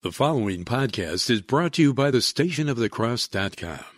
The following podcast is brought to you by the stationofthecross.com.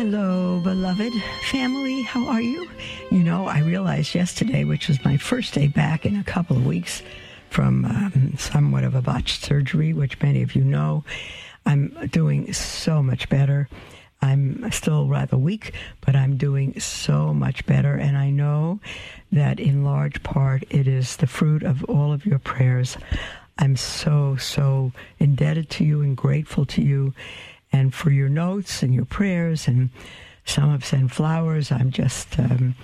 Hello, beloved family. How are you? You know, I realized yesterday, which was my first day back in a couple of weeks from um, somewhat of a botched surgery, which many of you know, I'm doing so much better. I'm still rather weak, but I'm doing so much better. And I know that in large part it is the fruit of all of your prayers. I'm so, so indebted to you and grateful to you and for your notes and your prayers. And some have sent flowers. I'm just, um,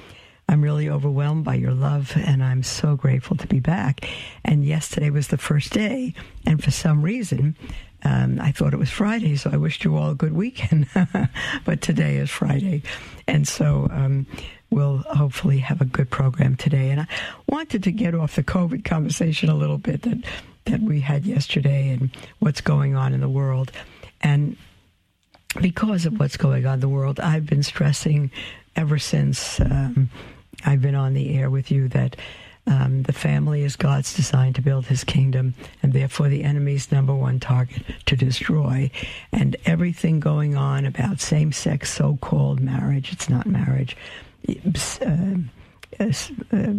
I'm really overwhelmed by your love, and I'm so grateful to be back. And yesterday was the first day, and for some reason, um, I thought it was Friday, so I wished you all a good weekend. but today is Friday, and so um, we'll hopefully have a good program today. And I wanted to get off the COVID conversation a little bit that that we had yesterday and what's going on in the world, and because of what's going on in the world, I've been stressing ever since um, I've been on the air with you that um, the family is God's design to build his kingdom, and therefore the enemy's number one target to destroy. And everything going on about same sex so called marriage, it's not marriage. Uh, uh,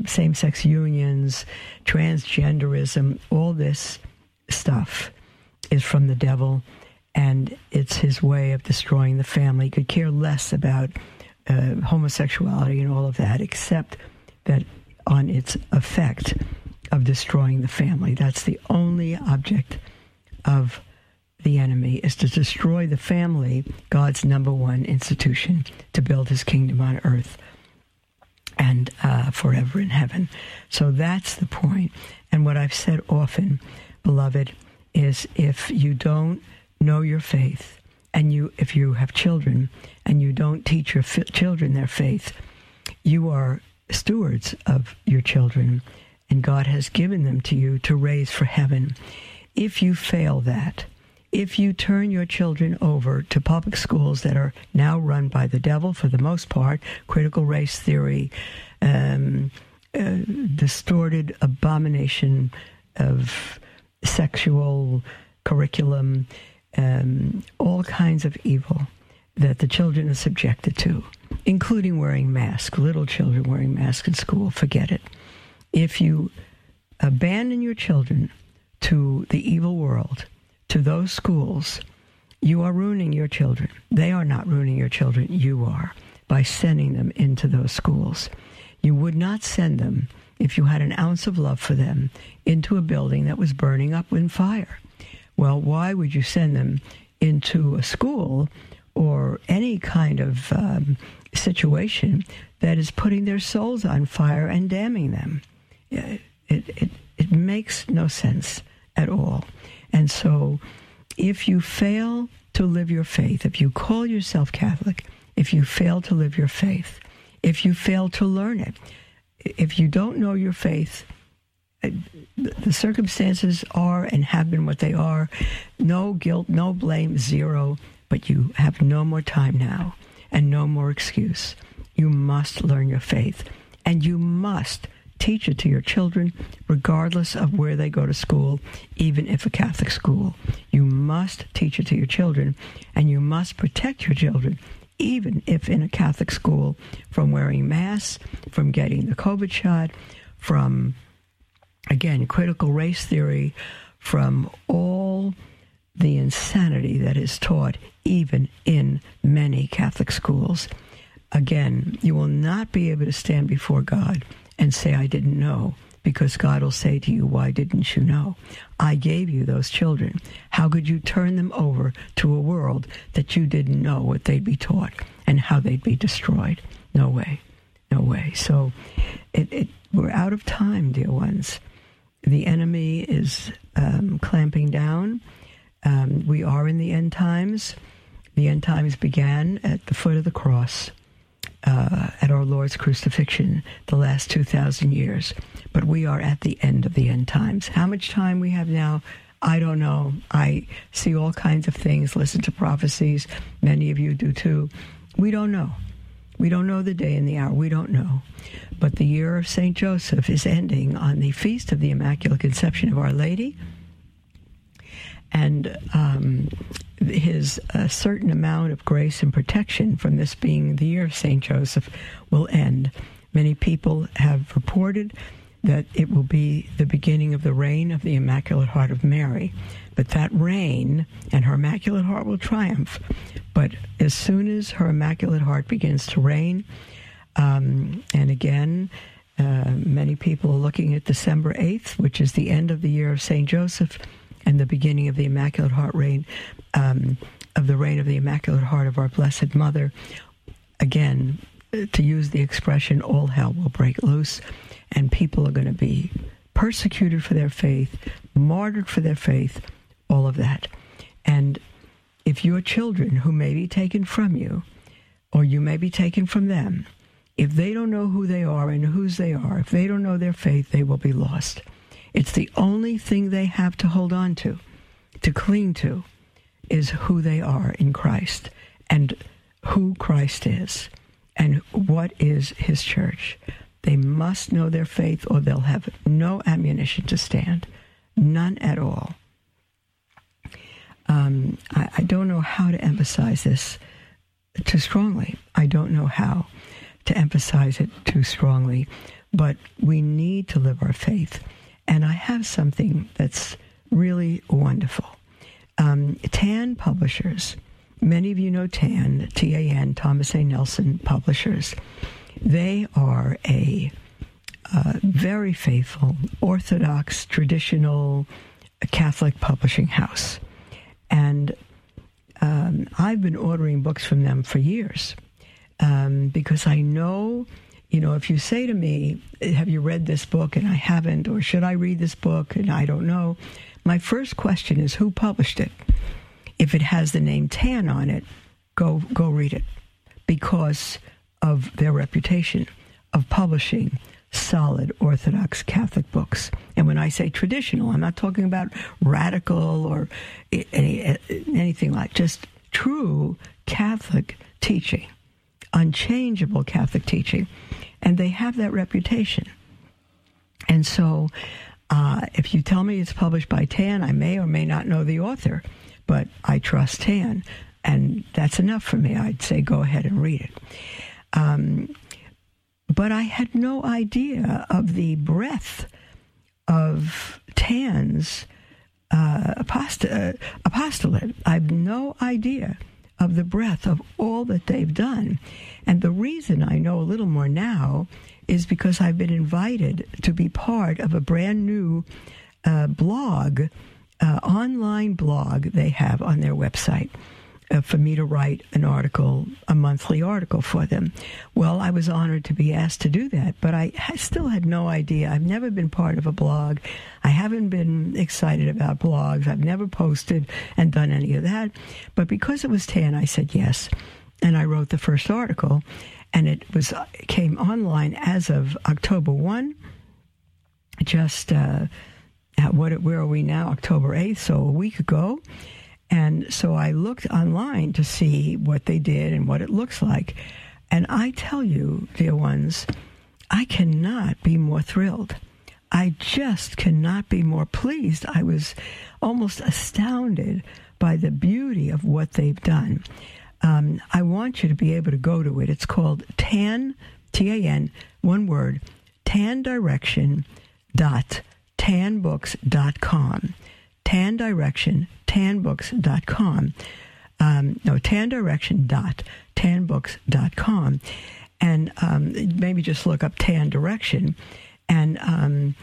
same sex unions, transgenderism, all this stuff is from the devil and it's his way of destroying the family. He could care less about uh, homosexuality and all of that, except that on its effect of destroying the family. That's the only object of the enemy is to destroy the family, God's number one institution, to build his kingdom on earth and uh, forever in heaven. So that's the point. And what I've said often, beloved, is if you don't know your faith, and you, if you have children and you don't teach your fi- children their faith, you are stewards of your children, and God has given them to you to raise for heaven. If you fail that, if you turn your children over to public schools that are now run by the devil for the most part, critical race theory, um, uh, distorted abomination of sexual curriculum, um, all kinds of evil that the children are subjected to, including wearing masks. Little children wearing masks in school, forget it. If you abandon your children to the evil world, to those schools, you are ruining your children. They are not ruining your children, you are, by sending them into those schools. You would not send them, if you had an ounce of love for them, into a building that was burning up in fire. Well, why would you send them into a school or any kind of um, situation that is putting their souls on fire and damning them? It, it, it makes no sense at all. And so, if you fail to live your faith, if you call yourself Catholic, if you fail to live your faith, if you fail to learn it, if you don't know your faith, the circumstances are and have been what they are. No guilt, no blame, zero. But you have no more time now and no more excuse. You must learn your faith and you must teach it to your children, regardless of where they go to school, even if a Catholic school. You must teach it to your children and you must protect your children even if in a Catholic school, from wearing masks, from getting the COVID shot, from again, critical race theory from all the insanity that is taught even in many Catholic schools. Again, you will not be able to stand before God and say, I didn't know, because God will say to you, Why didn't you know? I gave you those children. How could you turn them over to a world that you didn't know what they'd be taught and how they'd be destroyed? No way. No way. So it, it, we're out of time, dear ones the enemy is um, clamping down. Um, we are in the end times. The end times began at the foot of the cross, uh, at our Lord's crucifixion, the last 2,000 years. But we are at the end of the end times. How much time we have now, I don't know. I see all kinds of things, listen to prophecies. Many of you do too. We don't know. We don't know the day and the hour. We don't know. But the year of St. Joseph is ending on the feast of the Immaculate Conception of Our Lady. And um, his a certain amount of grace and protection from this being the year of St. Joseph will end. Many people have reported that it will be the beginning of the reign of the Immaculate Heart of Mary. But that reign and her Immaculate Heart will triumph. But as soon as her Immaculate Heart begins to reign, um, and again, uh, many people are looking at December 8th, which is the end of the year of St. Joseph and the beginning of the Immaculate Heart reign, um, of the reign of the Immaculate Heart of our Blessed Mother. Again, to use the expression, all hell will break loose, and people are going to be persecuted for their faith, martyred for their faith, all of that. And if your children who may be taken from you, or you may be taken from them, if they don't know who they are and whose they are, if they don't know their faith, they will be lost. It's the only thing they have to hold on to, to cling to, is who they are in Christ and who Christ is and what is his church. They must know their faith or they'll have no ammunition to stand, none at all. Um, I, I don't know how to emphasize this too strongly. I don't know how to emphasize it too strongly, but we need to live our faith. And I have something that's really wonderful. Um, TAN Publishers, many of you know TAN, T A N, Thomas A. Nelson Publishers. They are a uh, very faithful, Orthodox, traditional Catholic publishing house. And um, I've been ordering books from them for years um, because I know, you know, if you say to me, Have you read this book? and I haven't, or should I read this book? and I don't know, my first question is who published it? If it has the name Tan on it, go go read it because of their reputation of publishing solid Orthodox Catholic books. And when I say traditional, I'm not talking about radical or any, anything like just true Catholic teaching unchangeable Catholic teaching, and they have that reputation. And so, uh, if you tell me it's published by Tan, I may or may not know the author, but I trust Tan, and that's enough for me. I'd say go ahead and read it. Um, but I had no idea of the breadth of Tan's uh, apost- uh, apostolate. I have no idea of the breadth of all that they've done. And the reason I know a little more now is because I've been invited to be part of a brand new uh, blog, uh, online blog they have on their website uh, for me to write an article, a monthly article for them. Well, I was honored to be asked to do that, but I still had no idea. I've never been part of a blog. I haven't been excited about blogs. I've never posted and done any of that. But because it was Tan, I said yes, and I wrote the first article, and it was it came online as of October one. Just uh, what? Where are we now? October eighth, so a week ago and so I looked online to see what they did and what it looks like. And I tell you, dear ones, I cannot be more thrilled. I just cannot be more pleased. I was almost astounded by the beauty of what they've done. Um, I want you to be able to go to it. It's called TAN, T A N, one word, tandirection dot tanbooks.com. Tan Direction, tanbooks.com. Um, no, tandirection dot tanbooks.com. And um, maybe just look up Tan Direction. And um,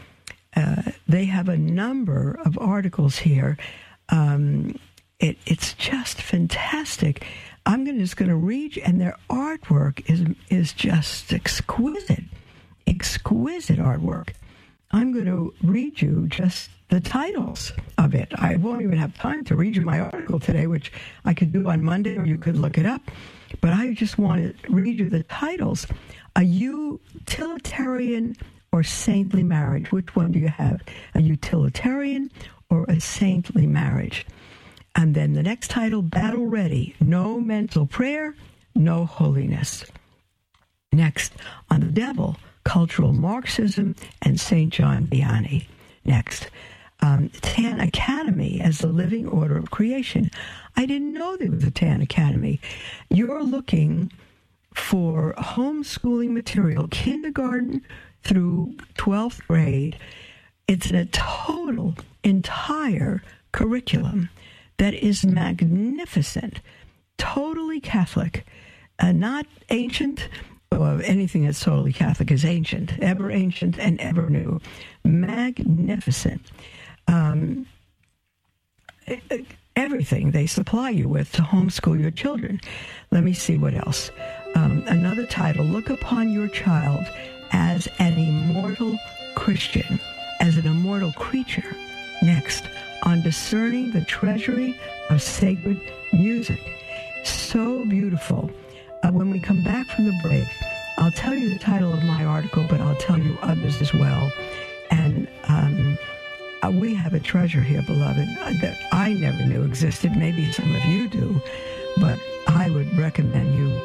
uh, they have a number of articles here. Um, it, it's just fantastic. I'm gonna, just going to read, and their artwork is is just exquisite, exquisite artwork. I'm going to read you just the titles of it. I won't even have time to read you my article today, which I could do on Monday or you could look it up. But I just want to read you the titles. A utilitarian or saintly marriage. Which one do you have? A utilitarian or a saintly marriage? And then the next title, Battle Ready No Mental Prayer, No Holiness. Next, on the devil, cultural Marxism and St. John Vianney. Next, um, Tan Academy as the living order of creation. I didn't know there was a Tan Academy. You're looking for homeschooling material, kindergarten through 12th grade. It's a total, entire curriculum that is magnificent, totally Catholic, uh, not ancient. Well, anything that's totally Catholic is ancient, ever ancient and ever new. Magnificent. Um, everything they supply you with to homeschool your children. Let me see what else. Um, another title Look upon your child as an immortal Christian, as an immortal creature. Next, on discerning the treasury of sacred music. So beautiful. Uh, when we come back from the break, I'll tell you the title of my article, but I'll tell you others as well. And um, uh, we have a treasure here, beloved, uh, that I never knew existed. Maybe some of you do, but I would recommend you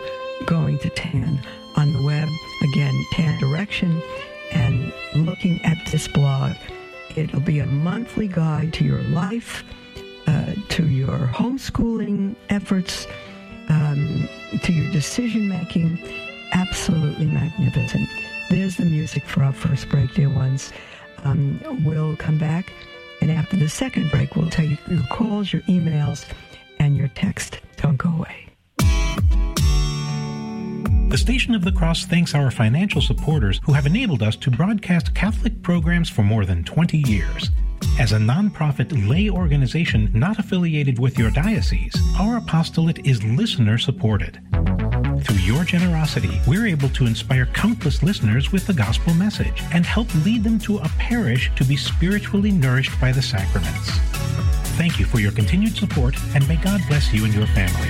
going to TAN on the web. Again, TAN Direction and looking at this blog. It'll be a monthly guide to your life, uh, to your homeschooling efforts, um, to your decision making. Absolutely magnificent. There's the music for our first break, dear ones. Um, we'll come back, and after the second break, we'll tell you your calls, your emails, and your text. Don't go away. The Station of the Cross thanks our financial supporters who have enabled us to broadcast Catholic programs for more than 20 years. As a nonprofit lay organization not affiliated with your diocese, our apostolate is listener supported. Through your generosity, we're able to inspire countless listeners with the gospel message and help lead them to a parish to be spiritually nourished by the sacraments. Thank you for your continued support, and may God bless you and your family.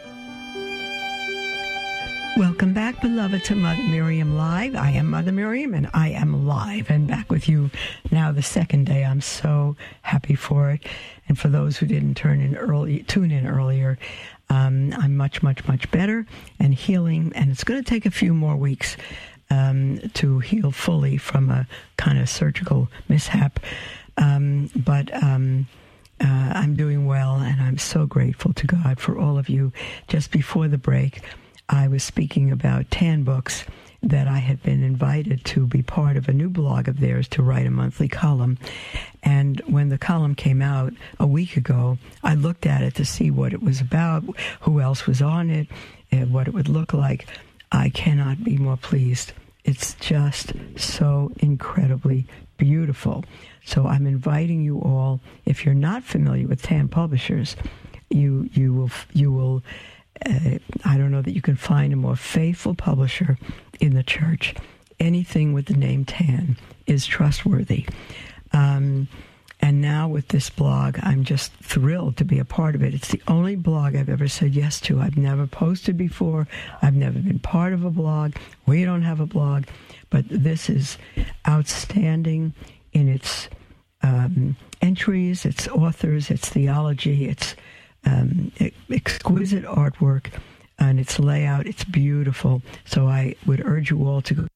Welcome back, beloved, to Mother Miriam Live. I am Mother Miriam, and I am live and back with you now the second day. I'm so happy for it. And for those who didn't turn in early, tune in earlier, um, I'm much, much, much better and healing. And it's going to take a few more weeks um, to heal fully from a kind of surgical mishap. Um, but um, uh, I'm doing well, and I'm so grateful to God for all of you. Just before the break, I was speaking about tan books that I had been invited to be part of a new blog of theirs to write a monthly column. And when the column came out a week ago, I looked at it to see what it was about, who else was on it, and what it would look like. I cannot be more pleased. It's just so incredibly beautiful. So I'm inviting you all, if you're not familiar with Tan Publishers, you you will you will uh, I don't know that you can find a more faithful publisher in the church. Anything with the name Tan is trustworthy. Um, and now with this blog, I'm just thrilled to be a part of it. It's the only blog I've ever said yes to. I've never posted before. I've never been part of a blog. We don't have a blog. But this is outstanding in its um, entries, its authors, its theology, its um, exquisite artwork and its layout. It's beautiful. So I would urge you all to go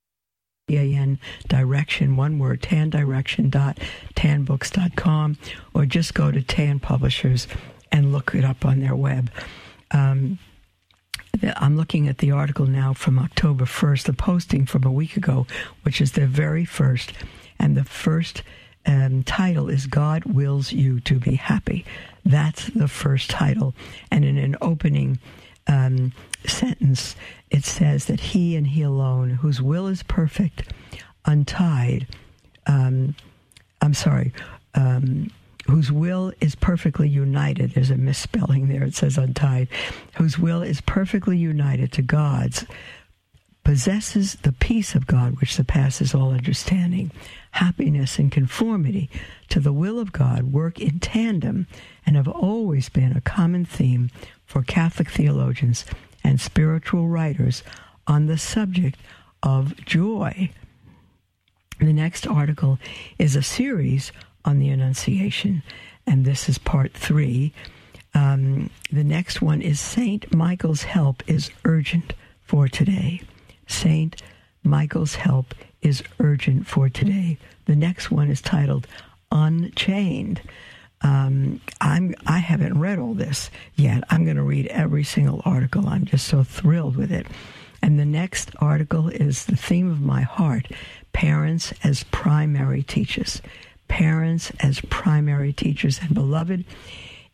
T-A-N direction, one word, tan direction dot tanbooks.com, or just go to Tan Publishers and look it up on their web. Um, I'm looking at the article now from October 1st, the posting from a week ago, which is their very first, and the first um, title is God Wills You to Be Happy. That's the first title. And in an opening um, sentence, it says that He and He alone, whose will is perfect, untied, um, I'm sorry, um, whose will is perfectly united. There's a misspelling there. It says untied. Whose will is perfectly united to God's, possesses the peace of God which surpasses all understanding. Happiness and conformity to the will of God work in tandem and have always been a common theme for Catholic theologians and spiritual writers on the subject of joy. The next article is a series on the Annunciation, and this is part three. Um, the next one is Saint Michael's help is urgent for today. Saint Michael's help is urgent for today. The next one is titled Unchained. Um, I'm I haven't read all this yet. I'm going to read every single article. I'm just so thrilled with it. And the next article is the theme of my heart: parents as primary teachers. Parents as primary teachers. And beloved,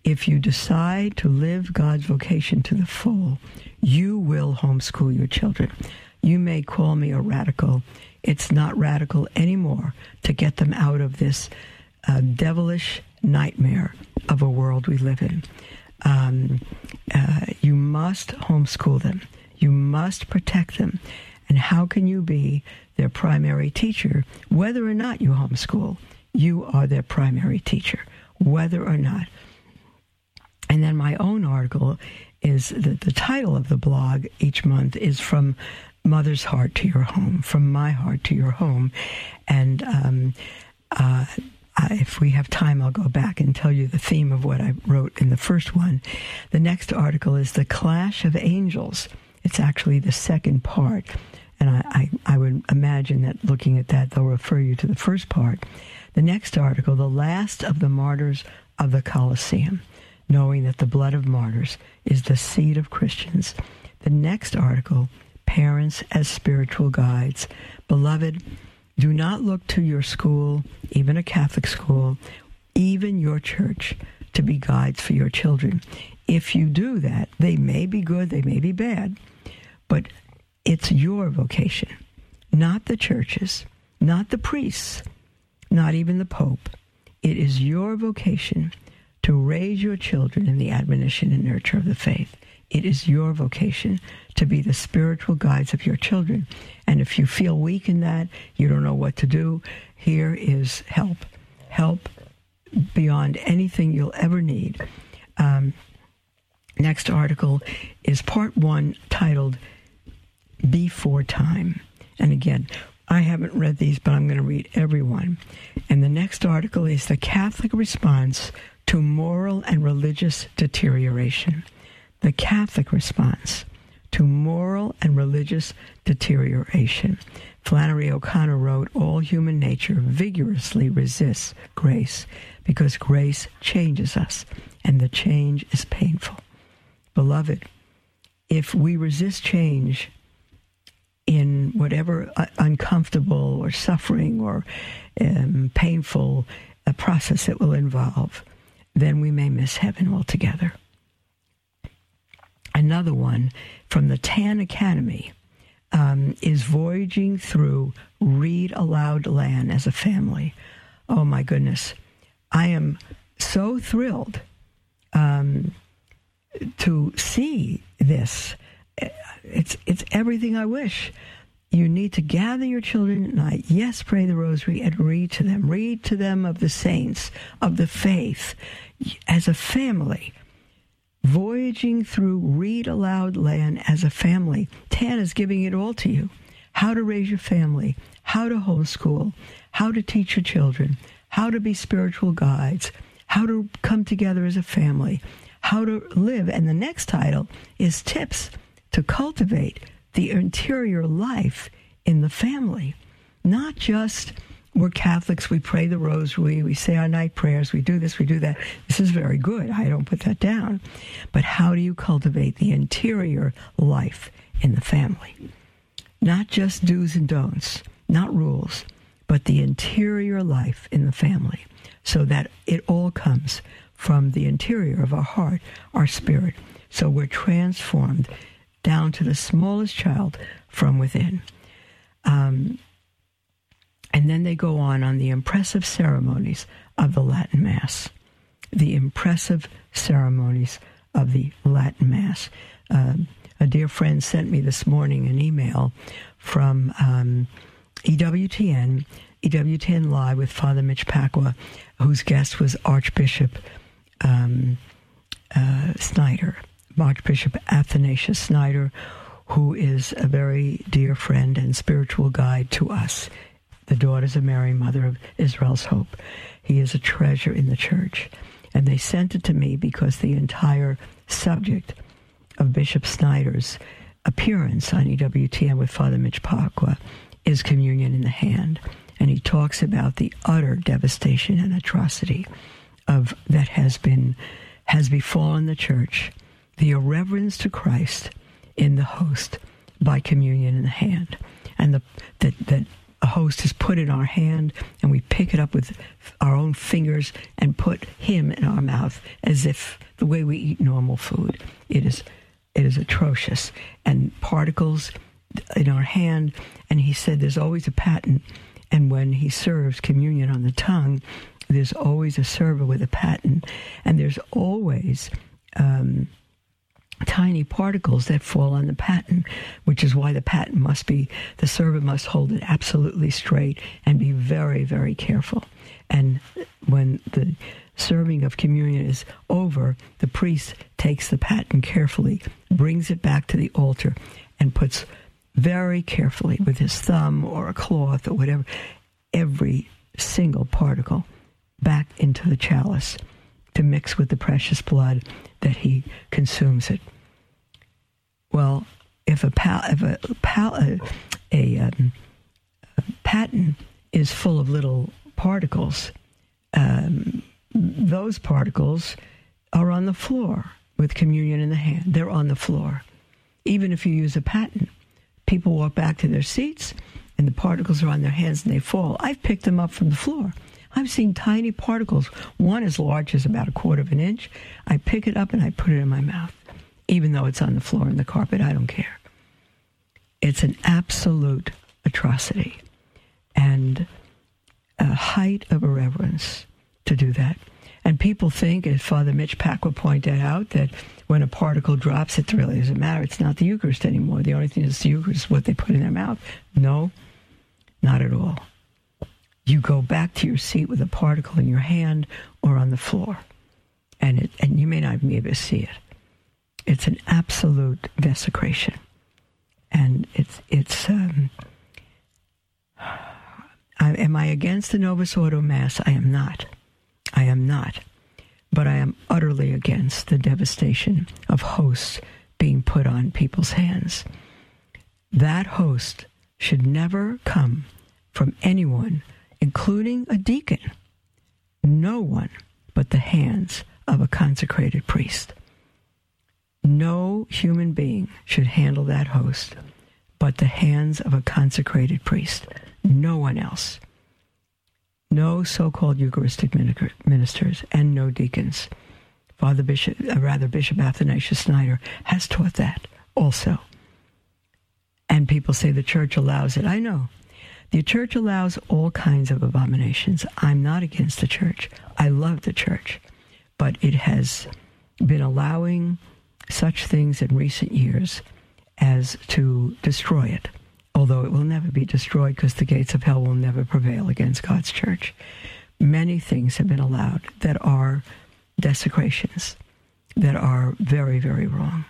if you decide to live God's vocation to the full, you will homeschool your children. You may call me a radical. It's not radical anymore to get them out of this uh, devilish nightmare of a world we live in. Um, uh, you must homeschool them. You must protect them. And how can you be their primary teacher, whether or not you homeschool? You are their primary teacher, whether or not. And then my own article is the, the title of the blog each month is from mother's heart to your home, from my heart to your home. And um, uh, if we have time, I'll go back and tell you the theme of what I wrote in the first one. The next article is The Clash of Angels. It's actually the second part. And I, I, I would imagine that looking at that, they'll refer you to the first part. The next article, The Last of the Martyrs of the Colosseum, knowing that the blood of martyrs is the seed of Christians. The next article, Parents as Spiritual Guides. Beloved, do not look to your school, even a Catholic school, even your church, to be guides for your children. If you do that, they may be good, they may be bad, but it's your vocation, not the churches, not the priests, not even the Pope. It is your vocation to raise your children in the admonition and nurture of the faith. It is your vocation to be the spiritual guides of your children. And if you feel weak in that, you don't know what to do, here is help. Help beyond anything you'll ever need. Um, next article is part one titled Before Time. And again, I haven't read these, but I'm going to read every one. And the next article is The Catholic Response to Moral and Religious Deterioration the Catholic response to moral and religious deterioration. Flannery O'Connor wrote, All human nature vigorously resists grace because grace changes us, and the change is painful. Beloved, if we resist change in whatever uh, uncomfortable or suffering or um, painful uh, process it will involve, then we may miss heaven altogether another one from the Tan Academy um, is voyaging through read aloud land as a family. Oh my goodness. I am so thrilled um, to see this. It's, it's everything I wish. You need to gather your children at night. Yes, pray the rosary and read to them. Read to them of the saints, of the faith, as a family voyaging through read aloud land as a family. Tan is giving it all to you. How to raise your family, how to homeschool, how to teach your children, how to be spiritual guides, how to come together as a family, how to live. And the next title is Tips to Cultivate the Interior Life in the Family. Not just we're Catholics, we pray the rosary, we say our night prayers, we do this, we do that. This is very good. I don't put that down. But how do you cultivate the interior life in the family? Not just do's and don'ts, not rules, but the interior life in the family, so that it all comes from the interior of our heart, our spirit. So we're transformed down to the smallest child from within. Um, and then they go on on the impressive ceremonies of the Latin Mass. The impressive ceremonies of the Latin Mass. Um, a dear friend sent me this morning an email from um, EWTN, EWTN Live with Father Mitch Pacwa, whose guest was Archbishop um, uh, Schneider, Archbishop Athanasius Schneider, who is a very dear friend and spiritual guide to us, the daughters of Mary, Mother of Israel's Hope. He is a treasure in the church. And they sent it to me because the entire subject of Bishop Schneider's appearance on EWTN with Father Mitch Pacwa is communion in the hand. And he talks about the utter devastation and atrocity of that has been has befallen the church, the irreverence to Christ in the host by communion in the hand. And the that that a host is put in our hand and we pick it up with our own fingers and put him in our mouth as if the way we eat normal food. It is it is atrocious. And particles in our hand and he said there's always a paten and when he serves communion on the tongue there's always a server with a paten and there's always um, tiny particles that fall on the paten, which is why the paten must be, the servant must hold it absolutely straight and be very, very careful. And when the serving of communion is over, the priest takes the paten carefully, brings it back to the altar, and puts very carefully with his thumb or a cloth or whatever, every single particle back into the chalice to mix with the precious blood that he consumes it. Well, if a pal, if a pal, a, a, um, a paten is full of little particles, um, those particles are on the floor with communion in the hand. They're on the floor. Even if you use a paten, people walk back to their seats and the particles are on their hands and they fall. I've picked them up from the floor. I've seen tiny particles, one as large as about a quarter of an inch. I pick it up and I put it in my mouth even though it's on the floor and the carpet. I don't care. It's an absolute atrocity and a height of irreverence to do that. And people think, as Father Mitch Pacwa pointed out, that when a particle drops, it really doesn't matter. It's not the Eucharist anymore. The only thing that's the Eucharist is what they put in their mouth. No, not at all. You go back to your seat with a particle in your hand or on the floor, and it, and you may not be able to see it. It's an absolute desecration, and it's it's. Um, I, am I against the Novus Ordo Mass? I am not. I am not. But I am utterly against the devastation of hosts being put on people's hands. That host should never come from anyone, including a deacon. No one but the hands of a consecrated priest. No human being should handle that host but the hands of a consecrated priest. No one else. No so-called Eucharistic ministers and no deacons. Father Bishop, uh, rather Bishop Athanasius Schneider has taught that also. And people say the church allows it. I know. The church allows all kinds of abominations. I'm not against the church. I love the church. But it has been allowing such things in recent years as to destroy it, although it will never be destroyed because the gates of hell will never prevail against God's church. Many things have been allowed that are desecrations, that are very, very wrong.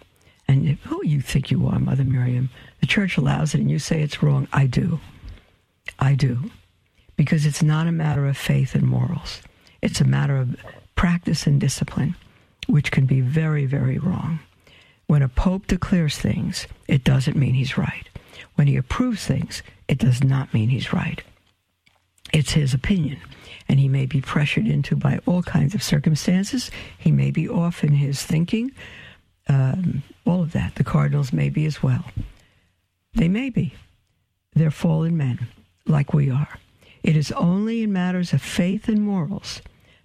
And who you think you are, Mother Miriam? The church allows it and you say it's wrong. I do. I do. Because it's not a matter of faith and morals, it's a matter of practice and discipline, which can be very, very wrong. When a pope declares things, it doesn't mean he's right. When he approves things, it does not mean he's right. It's his opinion, and he may be pressured into by all kinds of circumstances. He may be off in his thinking. Um, all of that. The cardinals may be as well. They may be. They're fallen men, like we are. It is only in matters of faith and morals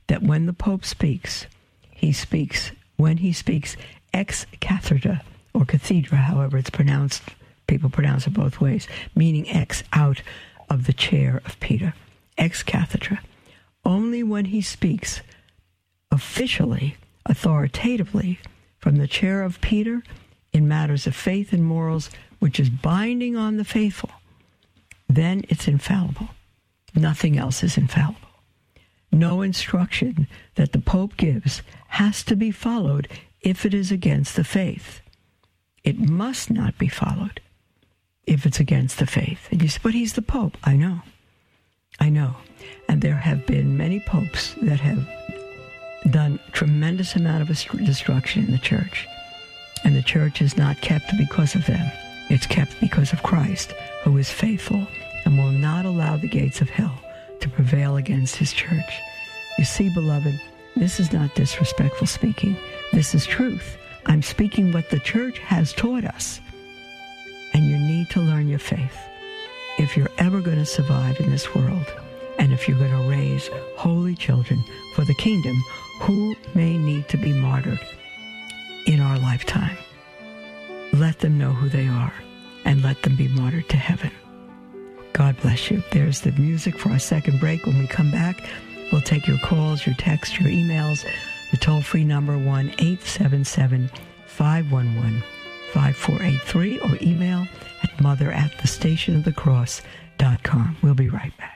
that when the Pope speaks, he speaks, when he speaks ex cathedra, or cathedra, however it's pronounced, people pronounce it both ways, meaning ex, out of the chair of Peter, ex cathedra. Only when he speaks officially, authoritatively, from the chair of Peter in matters of faith and morals, which is binding on the faithful, then it's infallible. Nothing else is infallible. No instruction that the Pope gives has to be followed if it is against the faith. It must not be followed if it's against the faith. And you say, but he's the Pope. I know. I know. And there have been many popes that have done tremendous amount of destruction in the church. And the church is not kept because of them. It's kept because of Christ, who is faithful and will not allow the gates of hell to prevail against his church. You see, beloved, this is not disrespectful speaking. This is truth. I'm speaking what the church has taught us. And you need to learn your faith if you're ever going to survive in this world and if you're going to raise holy children for the kingdom who may need to be martyred in our lifetime. Let them know who they are and let them be martyred to heaven. God bless you. There's the music for our second break. When we come back, we'll take your calls, your texts, your emails. The toll free number 1 877 511 5483 or email at mother at the station of the cross.com. We'll be right back.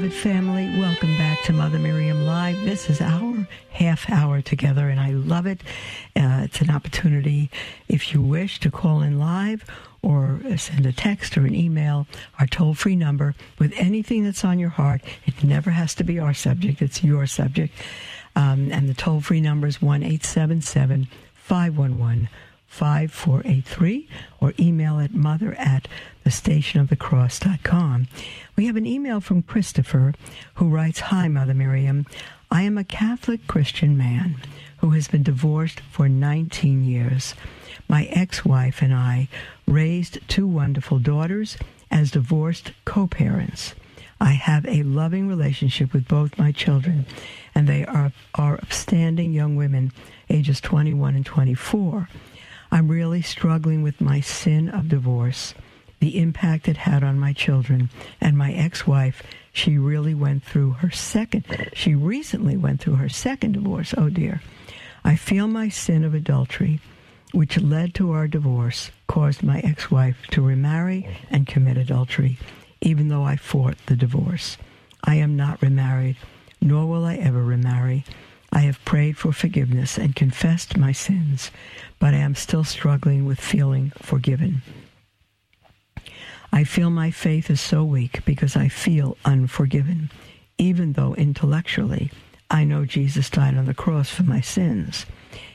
Beloved family. Welcome back to Mother Miriam Live. This is our half hour together, and I love it. Uh, it's an opportunity, if you wish, to call in live or send a text or an email, our toll free number with anything that's on your heart. It never has to be our subject, it's your subject. Um, and the toll free number is 1 877 511 5483 or email at mother at thestationofthecross.com. We have an email from Christopher who writes Hi, Mother Miriam. I am a Catholic Christian man who has been divorced for 19 years. My ex wife and I raised two wonderful daughters as divorced co parents. I have a loving relationship with both my children, and they are, are upstanding young women, ages 21 and 24. I'm really struggling with my sin of divorce, the impact it had on my children, and my ex wife. She really went through her second, she recently went through her second divorce. Oh dear. I feel my sin of adultery, which led to our divorce, caused my ex wife to remarry and commit adultery, even though I fought the divorce. I am not remarried, nor will I ever remarry. I have prayed for forgiveness and confessed my sins, but I am still struggling with feeling forgiven. I feel my faith is so weak because I feel unforgiven, even though intellectually I know Jesus died on the cross for my sins.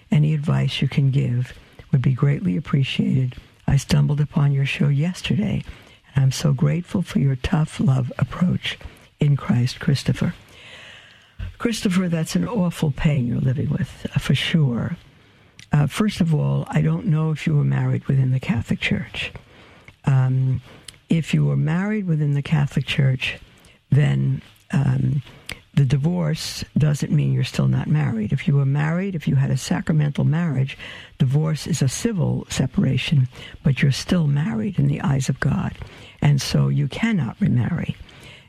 Any advice you can give would be greatly appreciated. I stumbled upon your show yesterday, and I'm so grateful for your tough love approach in Christ, Christopher. Christopher, that's an awful pain you're living with, uh, for sure. Uh, first of all, I don't know if you were married within the Catholic Church. Um, if you were married within the Catholic Church, then um, the divorce doesn't mean you're still not married. If you were married, if you had a sacramental marriage, divorce is a civil separation, but you're still married in the eyes of God. And so you cannot remarry.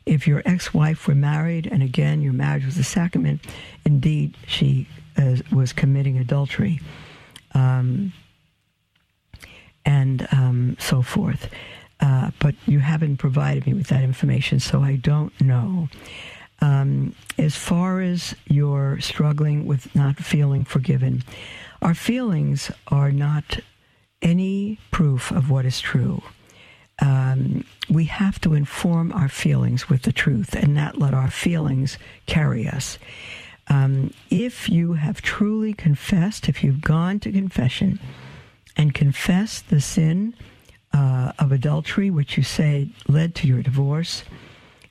If your ex wife were married, and again, your marriage was a sacrament, indeed, she uh, was committing adultery. Um, and um, so forth. Uh, but you haven't provided me with that information, so I don't know. Um, as far as you're struggling with not feeling forgiven, our feelings are not any proof of what is true. Um, we have to inform our feelings with the truth and not let our feelings carry us. Um, if you have truly confessed, if you've gone to confession and confessed the sin uh, of adultery, which you say led to your divorce,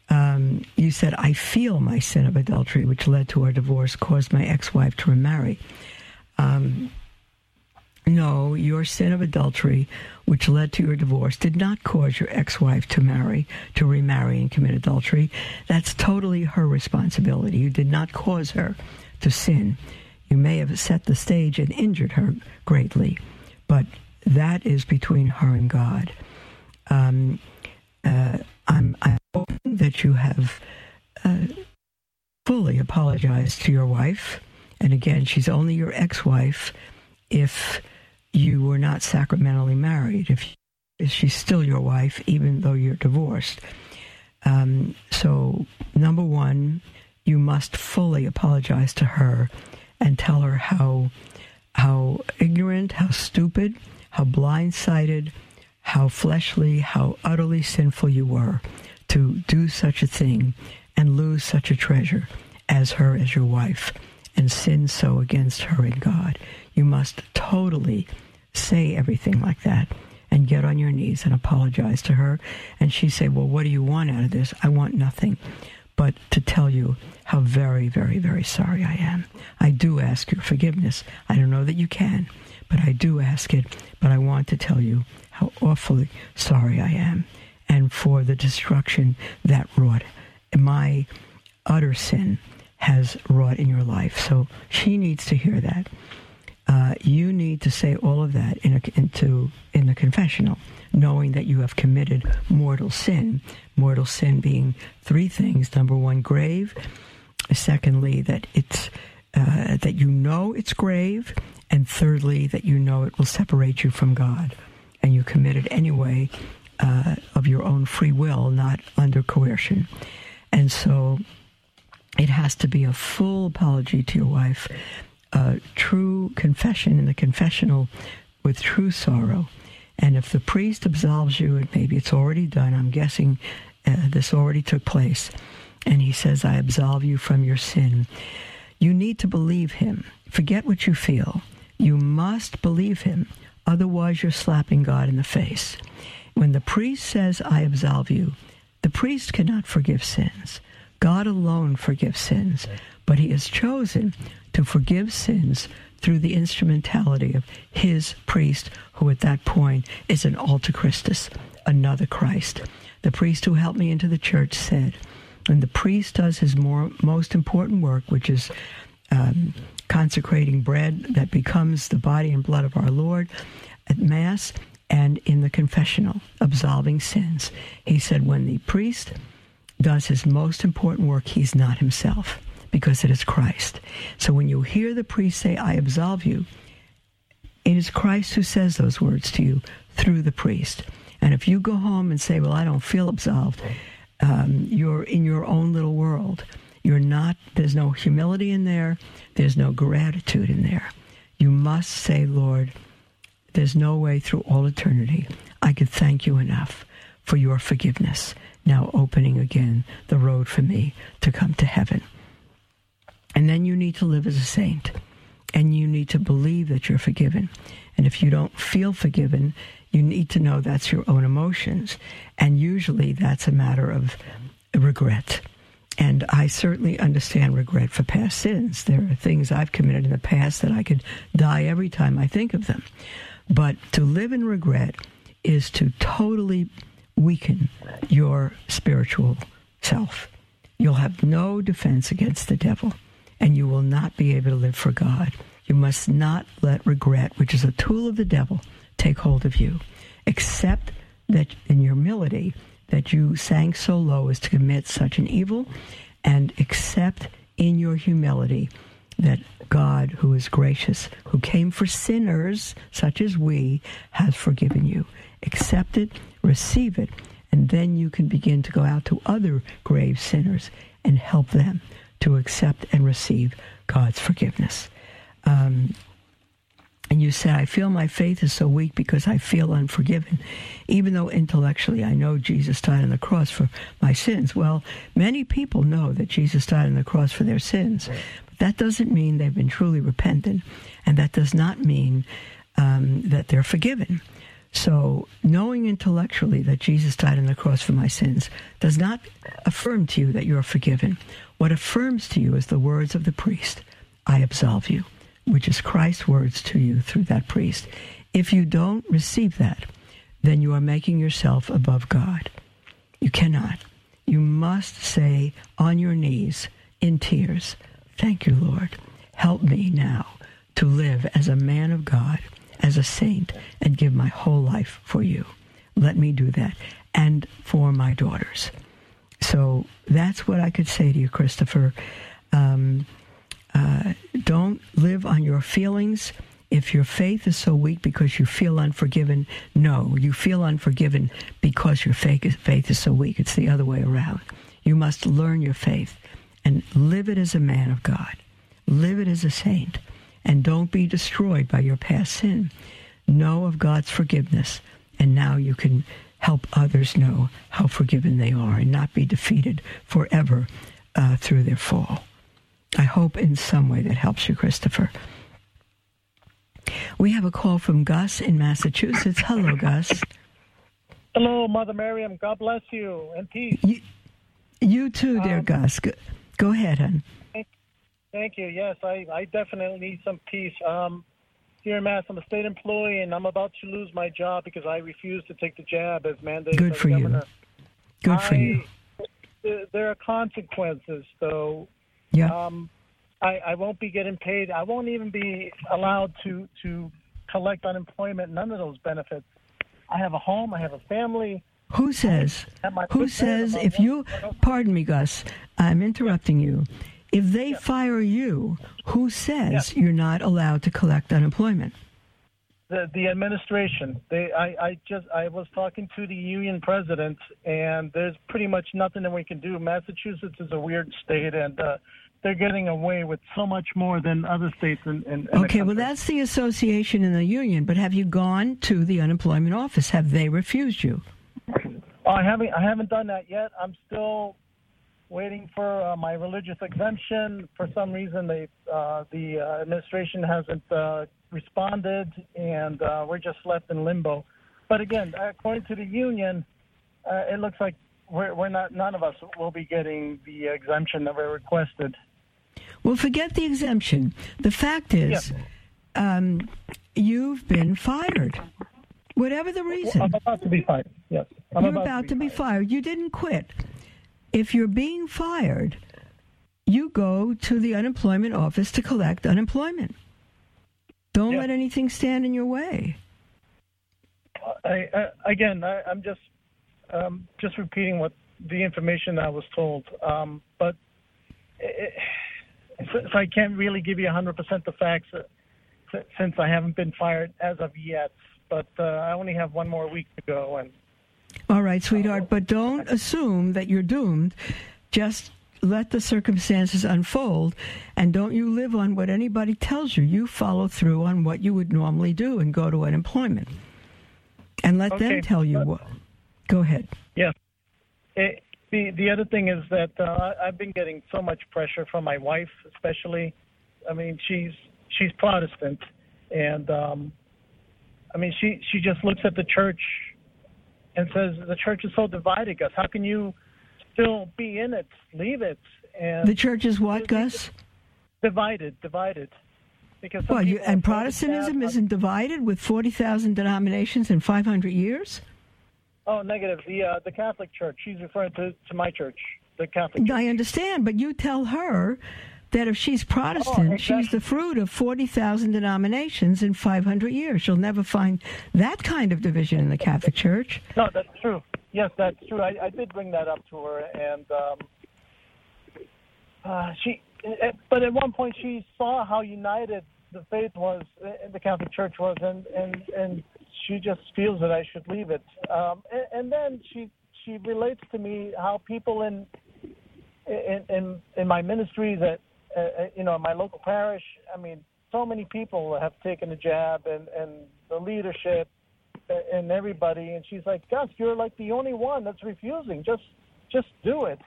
um, you said, I feel my sin of adultery, which led to our divorce, caused my ex wife to remarry. Um, no, your sin of adultery, which led to your divorce, did not cause your ex wife to marry, to remarry and commit adultery. That's totally her responsibility. You did not cause her to sin. You may have set the stage and injured her greatly, but that is between her and God. Um, uh, I'm, I'm hoping that you have uh, fully apologized to your wife. And again, she's only your ex wife if you were not sacramentally married, if, she's still your wife, even though you're divorced. Um, so, number one, you must fully apologize to her and tell her how how ignorant, how stupid, how blindsided, how fleshly, how utterly sinful you were to do such a thing and lose such a treasure as her as your wife and sin so against her and God. You must totally say everything like that and get on your knees and apologize to her. And she say, Well, what do you want out of this? I want nothing but to tell you how very, very, very sorry I am. I do ask your forgiveness. I don't know that you can, but I do ask it. But I want to tell you how awfully sorry I am and for the destruction that wrought my utter sin has wrought in your life. So she needs to hear that. Uh, you need to say all of that in, a, into in the confessional, knowing that you have committed mortal sin. Mortal sin being three things: number one, grave. Secondly, that it's uh, that you know it's grave, and thirdly, that you know it will separate you from God, and you commit it anyway uh, of your own free will, not under coercion. And so, it has to be a full apology to your wife a true confession in the confessional with true sorrow. And if the priest absolves you, and maybe it's already done, I'm guessing uh, this already took place, and he says, I absolve you from your sin, you need to believe him. Forget what you feel. You must believe him. Otherwise, you're slapping God in the face. When the priest says, I absolve you, the priest cannot forgive sins. God alone forgives sins, but he has chosen to forgive sins through the instrumentality of his priest, who at that point is an alter Christus, another Christ. The priest who helped me into the church said, when the priest does his more, most important work, which is um, consecrating bread that becomes the body and blood of our Lord at Mass and in the confessional, absolving sins, he said, when the priest does his most important work, he's not himself because it is Christ. So when you hear the priest say, I absolve you, it is Christ who says those words to you through the priest. And if you go home and say, Well, I don't feel absolved, um, you're in your own little world. You're not, there's no humility in there, there's no gratitude in there. You must say, Lord, there's no way through all eternity I could thank you enough for your forgiveness, now opening again the road for me to come to heaven. And then you need to live as a saint. And you need to believe that you're forgiven. And if you don't feel forgiven, you need to know that's your own emotions. And usually that's a matter of regret. And I certainly understand regret for past sins. There are things I've committed in the past that I could die every time I think of them. But to live in regret is to totally weaken your spiritual self. You'll have no defense against the devil, and you will not be able to live for God. You must not let regret, which is a tool of the devil, take hold of you. Accept that in your humility that you sank so low as to commit such an evil, and accept in your humility that God, who is gracious, who came for sinners such as we, has forgiven you. Accept it, receive it, and then you can begin to go out to other grave sinners and help them to accept and receive God's forgiveness. Um, and you said, I feel my faith is so weak because I feel unforgiven, even though intellectually I know Jesus died on the cross for my sins. Well, many people know that Jesus died on the cross for their sins, but that doesn't mean they've been truly repentant, and that does not mean um, that they're forgiven. So, knowing intellectually that Jesus died on the cross for my sins does not affirm to you that you're forgiven. What affirms to you is the words of the priest I absolve you which is Christ's words to you through that priest. If you don't receive that, then you are making yourself above God. You cannot. You must say on your knees in tears, Thank you, Lord. Help me now to live as a man of God, as a saint, and give my whole life for you. Let me do that. And for my daughters. So that's what I could say to you, Christopher. Um, uh, don't live on your feelings. If your faith is so weak because you feel unforgiven, no, you feel unforgiven because your faith is, faith is so weak. It's the other way around. You must learn your faith and live it as a man of God. Live it as a saint. And don't be destroyed by your past sin. Know of God's forgiveness. And now you can help others know how forgiven they are and not be defeated forever uh, through their fall. I hope in some way that helps you, Christopher. We have a call from Gus in Massachusetts. Hello, Gus. Hello, Mother Miriam. God bless you and peace. You, you too, dear um, Gus. Go, go ahead, hon. Thank, thank, you. Yes, I, I definitely need some peace. Um, here in Mass, I'm a state employee, and I'm about to lose my job because I refuse to take the jab as mandated Good by for the governor. you. Good for I, you. There are consequences, though, yeah. Um, I, I won't be getting paid. I won't even be allowed to to collect unemployment. None of those benefits. I have a home. I have a family. Who says? Who says if you? Pardon me, Gus. I'm interrupting you. If they fire you, who says you're not allowed to collect unemployment? The the administration. They. I. I just. I was talking to the union president, and there's pretty much nothing that we can do. Massachusetts is a weird state, and. Uh, they're getting away with so much more than other states in, in, in okay well that's the association and the union but have you gone to the unemployment office have they refused you i haven't i haven't done that yet i'm still waiting for uh, my religious exemption for some reason they uh, the uh, administration hasn't uh, responded and uh, we're just left in limbo but again according to the union uh, it looks like we're, we're not none of us will be getting the exemption that we're requested well, forget the exemption. The fact is, yeah. um, you've been fired. Whatever the reason. I'm about to be fired. Yes. I'm you're about, about to, be, to be fired. fired. You didn't quit. If you're being fired, you go to the unemployment office to collect unemployment. Don't let anything stand in your way. I, I, again, I, am just um, just repeating what the information I was told. Um, but it, so I can't really give you 100% the facts uh, since I haven't been fired as of yet. But uh, I only have one more week to go. And all right, sweetheart. but don't assume that you're doomed. Just let the circumstances unfold, and don't you live on what anybody tells you. You follow through on what you would normally do and go to unemployment, and let okay. them tell you what. Go ahead. Yeah. It, the the other thing is that uh, I've been getting so much pressure from my wife, especially. I mean, she's she's Protestant, and um, I mean, she she just looks at the church and says the church is so divided. Gus, how can you still be in it, leave it. And the church is what, Gus? Divided, divided. Because Well, you, and Protestantism down- isn't divided with 40,000 denominations in 500 years? Oh, negative. The uh, the Catholic Church. She's referring to, to my church, the Catholic Church. I understand, but you tell her that if she's Protestant, Oh, she's the fruit of 40,000 denominations in 500 years. She'll never find that kind of division in the Catholic Church. No, that's true. Yes, that's true. I, I did bring that up to her, and um, uh, she. eh, But at one point, she saw how united the faith was, eh, the Catholic Church was, and and and she just feels that I should leave it. Um, and, and then she she relates to me how people in in in, in my ministry that uh, uh, you know my local parish. I mean, so many people have taken the jab, and and the leadership and everybody. And she's like, Gus, you're like the only one that's refusing. Just just do it.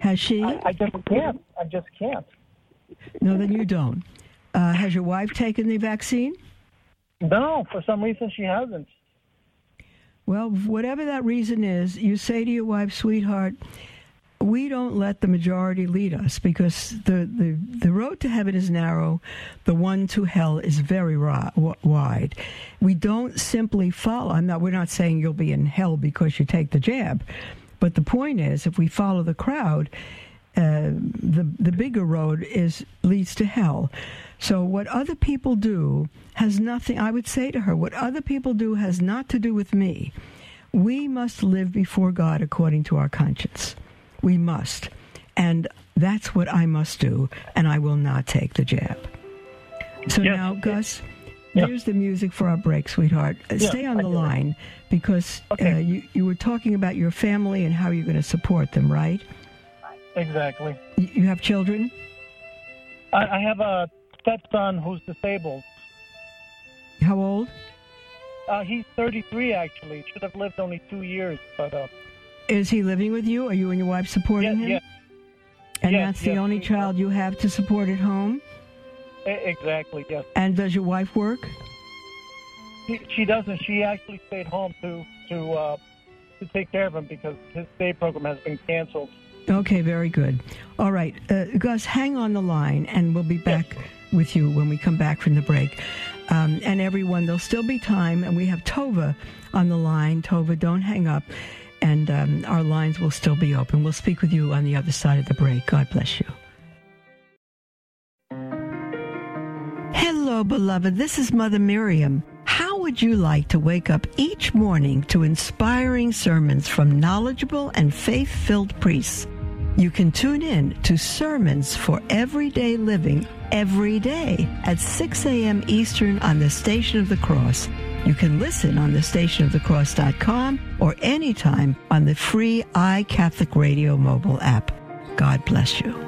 Has she? I, I just can't. I just can't. No, then you don't. Uh, has your wife taken the vaccine? No, for some reason she hasn't. Well, whatever that reason is, you say to your wife, sweetheart, we don't let the majority lead us because the, the, the road to heaven is narrow, the one to hell is very wide. We don't simply follow. I'm not, we're not saying you'll be in hell because you take the jab, but the point is, if we follow the crowd, uh, the the bigger road is leads to hell. So what other people do has nothing. I would say to her, what other people do has not to do with me. We must live before God according to our conscience. We must, and that's what I must do. And I will not take the jab. So Yes. now, Gus. Yeah. Here's the music for our break, sweetheart. Uh, Yeah, Stay on I the it. line because Okay. uh, you, you were talking about your family and how you're going to support them, right? Exactly. You have children? I, I have a stepson who's disabled. How old? Uh, he's 33 actually. Should have lived only two years, but uh, Is he living with you? Are you and your wife supporting yeah, him? yeah, And yes, that's the only child you have to support at home? exactly. Yes. And does your wife work? She, she doesn't. She actually stayed home to to uh, to take care of him because his day program has been canceled. Okay, very good. All right. Uh, Gus, hang on the line and we'll be back with you when we come back from the break. Um, and everyone, there'll still be time. And we have Tova on the line. Tova, don't hang up. And um, our lines will still be open. We'll speak with you on the other side of the break. God bless you. Hello, beloved. This is Mother Miriam. How would you like to wake up each morning to inspiring sermons from knowledgeable and faith filled priests? You can tune in to Sermons for Everyday Living every day at 6 a.m. Eastern on the Station of the Cross. You can listen on the stationofthecross.com or anytime on the free iCatholic Radio mobile app. God bless you.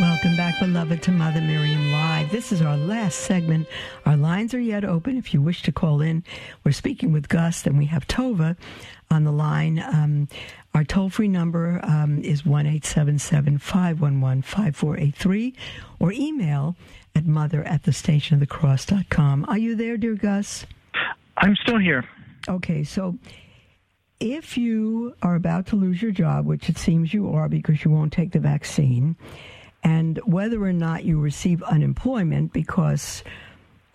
Welcome back, beloved, to Mother Miriam Live. This is our last segment. Our lines are yet open if you wish to call in. We're speaking with Gus, and we have Tova on the line. Um, our toll free number um, is 1 877 511 5483 or email at mother at the station of the cross.com. Are you there, dear Gus? I'm still here. Okay, so if you are about to lose your job, which it seems you are because you won't take the vaccine, and whether or not you receive unemployment because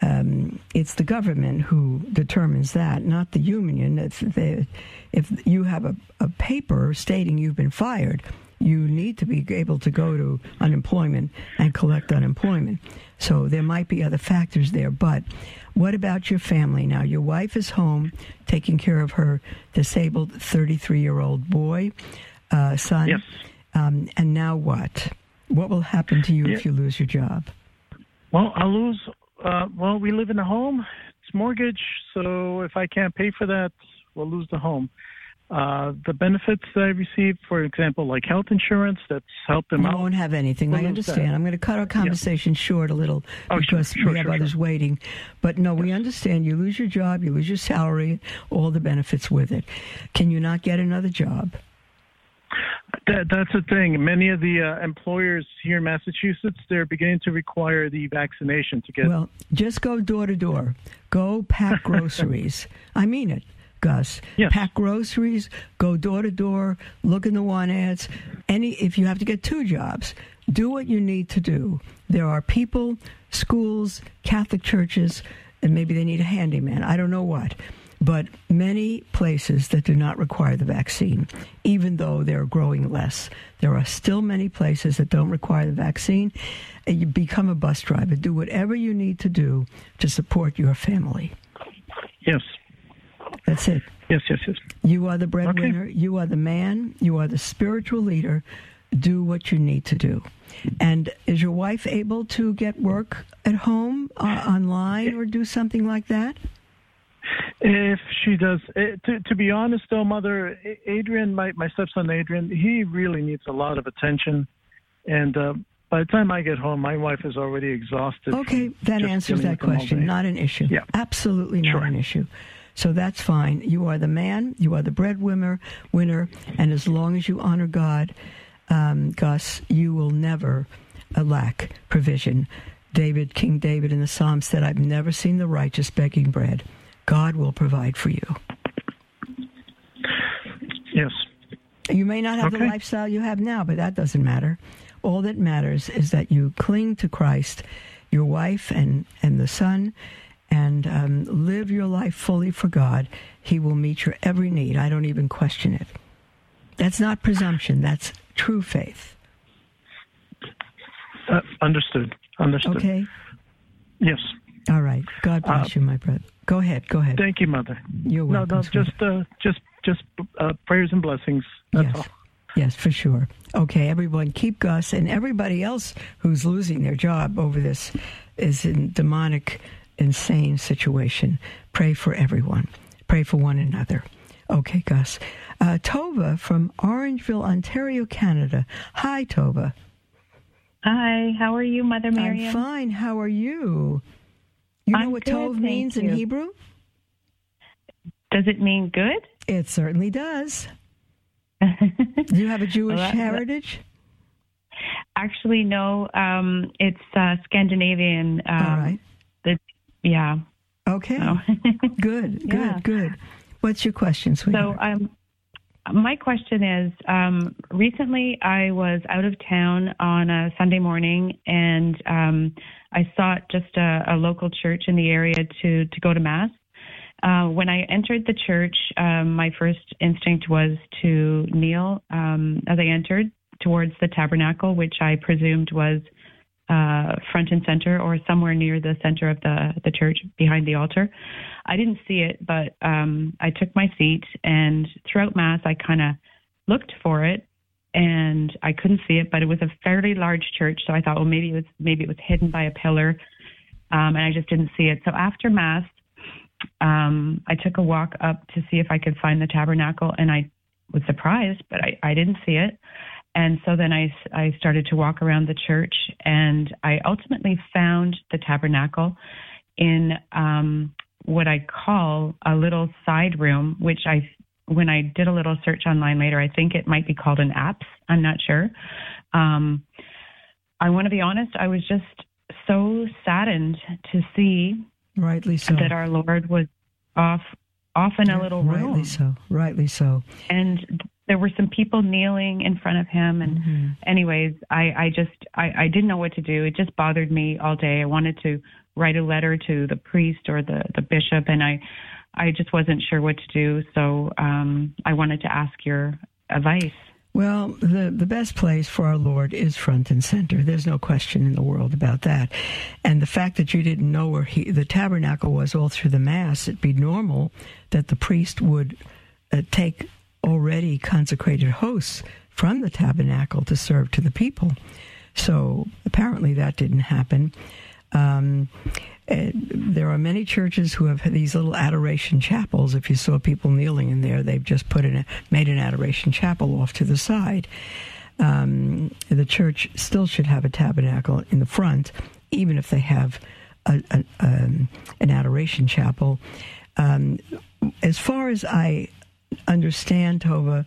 um, it's the government who determines that, not the union. If, they, if you have a, a paper stating you've been fired, you need to be able to go to unemployment and collect unemployment. So there might be other factors there. But what about your family now? Your wife is home taking care of her disabled 33 year old boy, uh, son. Yes. Um, and now what? What will happen to you if you lose your job? Well, I'll lose. Uh, well, we live in a home. It's mortgage, so if I can't pay for that, we'll lose the home. uh, the benefits that I received, for example, like health insurance, that's helped them out. I won't have anything. I understand. I'm going to cut our conversation yeah. short a little oh, because sure, sure, we have sure, others waiting. But no, yes. we understand. You lose your job, you lose your salary, all the benefits with it. Can you not get another job? That, that's the thing. Many of the uh, employers here in Massachusetts, they're beginning to require the vaccination to get. Well, just go door to door. Go pack groceries. I mean it. Gus. Yes. Pack groceries, go door to door, look in the want ads. Any if you have to get two jobs, do what you need to do. There are people, schools, Catholic churches, and maybe they need a handyman. I don't know what. But many places that do not require the vaccine, even though they're growing less, there are still many places that don't require the vaccine. And you become a bus driver. Do whatever you need to do to support your family. Yes. That's it. Yes, yes, yes. You are the breadwinner. Okay. You are the man. You are the spiritual leader. Do what you need to do. And is your wife able to get work at home, uh, online, or do something like that? If she does, eh, to, to be honest, though, Mother, Adrian, my, my stepson Adrian, he really needs a lot of attention. And uh, by the time I get home, my wife is already exhausted. Okay, that answers that question. Not an issue. Yeah. Absolutely not sure. an issue. So that's fine. You are the man, you are the breadwinner, winner, and as long as you honor God, um, Gus, you will never uh, lack provision. David, King David in the Psalms said, I've never seen the righteous begging bread. God will provide for you. Yes. You may not have okay. the lifestyle you have now, but that doesn't matter. All that matters is that you cling to Christ, your wife and, and the son, and um, live your life fully for God, He will meet your every need. I don't even question it. That's not presumption, that's true faith. Uh, understood. Understood. Okay? Yes. All right. God bless uh, you, my brother. Go ahead. Go ahead. Thank you, Mother. You're welcome. No, no, just, uh, just, just uh, prayers and blessings. That's yes. all. Yes, for sure. Okay, everyone, keep Gus and everybody else who's losing their job over this is in demonic insane situation. Pray for everyone. Pray for one another. Okay, Gus. Uh, Tova from Orangeville, Ontario, Canada. Hi, Tova. Hi, how are you, Mother Miriam? I'm fine. How are you? You know I'm what good, Tov means you. in Hebrew? Does it mean good? It certainly does. Do you have a Jewish well, heritage? Actually, no. Um, it's uh, Scandinavian. Um, All right. The, yeah. Okay. So. good, good, Yeah. good. What's your question, So, sweetheart? um, my question is um, recently I was out of town on a Sunday morning and um, I sought just a, a local church in the area to, to go to Mass. Uh, when I entered the church, um, my first instinct was to kneel um, as I entered towards the tabernacle, which I presumed was uh, front and center or somewhere near the center of the, the church behind the altar. I didn't see it, but um, I took my seat, and throughout Mass, I kind of looked for it, and I couldn't see it. But it was a fairly large church, so I thought, well, maybe it was maybe it was hidden by a pillar, um, and I just didn't see it. So after Mass, um, I took a walk up to see if I could find the tabernacle, and I was surprised, but I, I didn't see it. And so then I, I started to walk around the church, and I ultimately found the tabernacle in um, what I call a little side room, which I, when I did a little search online later, I think it might be called an apse. I'm not sure. Um, I want to be honest, I was just so saddened to see Rightly so. that our Lord was off off in a little room. Rightly so. Rightly so. And there were some people kneeling in front of him and Mm-hmm. anyways i i just I, I didn't know what to do it just bothered me all day i wanted to write a letter to the priest or the the bishop and i i just wasn't sure what to do so um i wanted to ask your advice Well, the, the best place for our Lord is front and center. There's no question in the world about that. And the fact that you didn't know where he, the tabernacle was all through the Mass, it'd be normal that the priest would uh, take already consecrated hosts from the tabernacle to serve to the people. So apparently that didn't happen. Um, uh, there are many churches who have these little adoration chapels. If you saw people kneeling in there, they've just put in a, made an adoration chapel off to the side. Um, the church still should have a tabernacle in the front, even if they have a, a, um, an adoration chapel. Um, as far as I understand, Tova,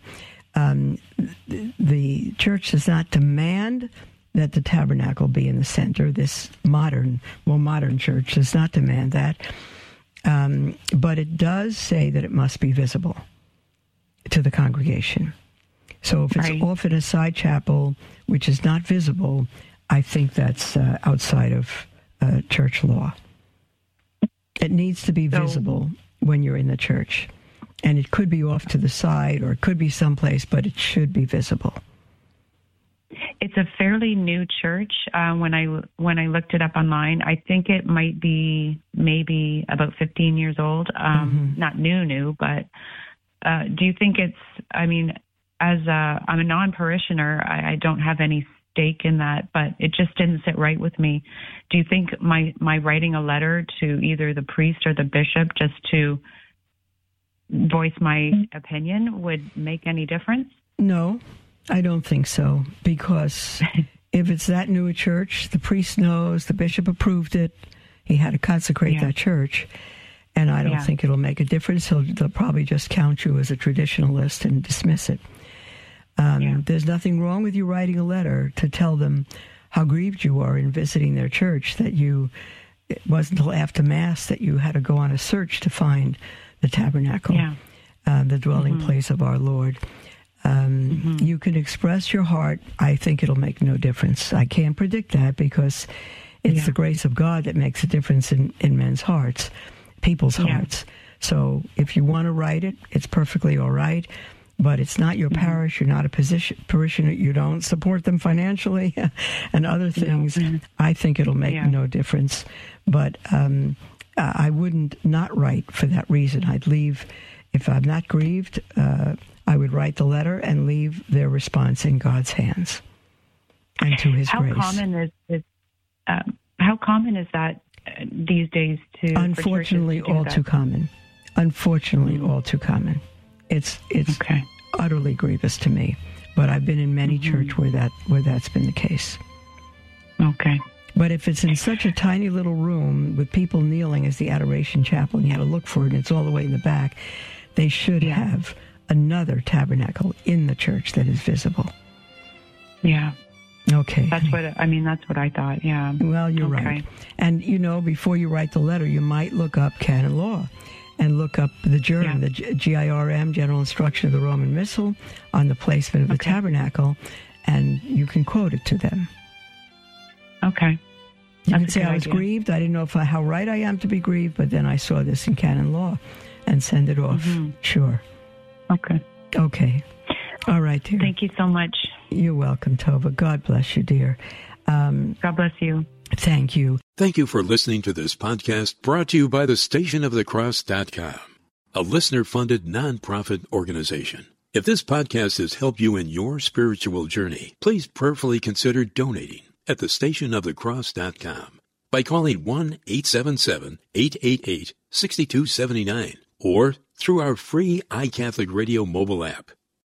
um, the church does not demand that the tabernacle be in the center. This modern, more modern church does not demand that. Um, but it does say that it must be visible to the congregation. So if it's Right. off in a side chapel, which is not visible, I think that's uh, outside of uh, church law. It needs to be So- visible when you're in the church. And it could be off to the side or it could be someplace, but it should be visible. It's a fairly new church. Uh, when I when I looked it up online, I think it might be maybe about 15 years old. Um, Not new, new, but uh, do you think it's? I mean, as a, I'm a non-parishioner, I, I don't have any stake in that, but it just didn't sit right with me. Do you think my my writing a letter to either the priest or the bishop just to voice my opinion would make any difference? No, I don't think so. Because if it's that new a church, the priest knows, the bishop approved it, he had to consecrate Yeah. that church. And I don't Yeah. think it'll make a difference. He'll, they'll probably just count you as a traditionalist and dismiss it. Um, Yeah. There's nothing wrong with you writing a letter to tell them how grieved you are in visiting their church, that you, it wasn't until after Mass that you had to go on a search to find the tabernacle Yeah. uh, the dwelling Mm-hmm. place of our Lord. Um, You can express your heart. I think it'll make no difference. I can't predict that because it's Yeah. the grace of God that makes a difference in, in men's hearts, people's Yeah. hearts. So if you want to write it, it's perfectly all right. But it's not your Mm-hmm. parish. You're not a position, parishioner. You don't support them financially and other things. I think it'll make Yeah. no difference. But um, I I wouldn't not write for that reason. I'd leave, if I'm not grieved, uh, I would write the letter and leave their response in God's hands and to His How grace. common is, is um, how common is that uh, these days? To Unfortunately, to all that? too common. Unfortunately, all too common. It's it's Okay. utterly grievous to me. But I've been in many church where that where that's been the case. Okay. But if it's in such a tiny little room with people kneeling as the adoration chapel and you had to look for it and it's all the way in the back, they should have another tabernacle in the church that is visible. Yeah. Okay. That's what I mean. That's what I thought. Yeah. Well, you're Okay. right. And you know, before you write the letter, you might look up canon law and look up the GIRM, Yeah. the GIRM, General Instruction of the Roman Missal, on the placement of the tabernacle, and you can quote it to them. Okay. You That's can a say I was idea. grieved. I didn't know if I, how right I am to be grieved, but then I saw this in canon law, and send it off. Mm-hmm. Sure. Okay. Okay. All right, dear. Thank you so much. You're welcome, Tova. God bless you, dear. Um, God bless you. thank you. Thank you for listening to this podcast brought to you by the stationofthecross.com, a listener funded nonprofit organization. If this podcast has helped you in your spiritual journey, please prayerfully consider donating at thestationofthecross.com by calling 1 877 888 6279 or through our free iCatholic Radio mobile app.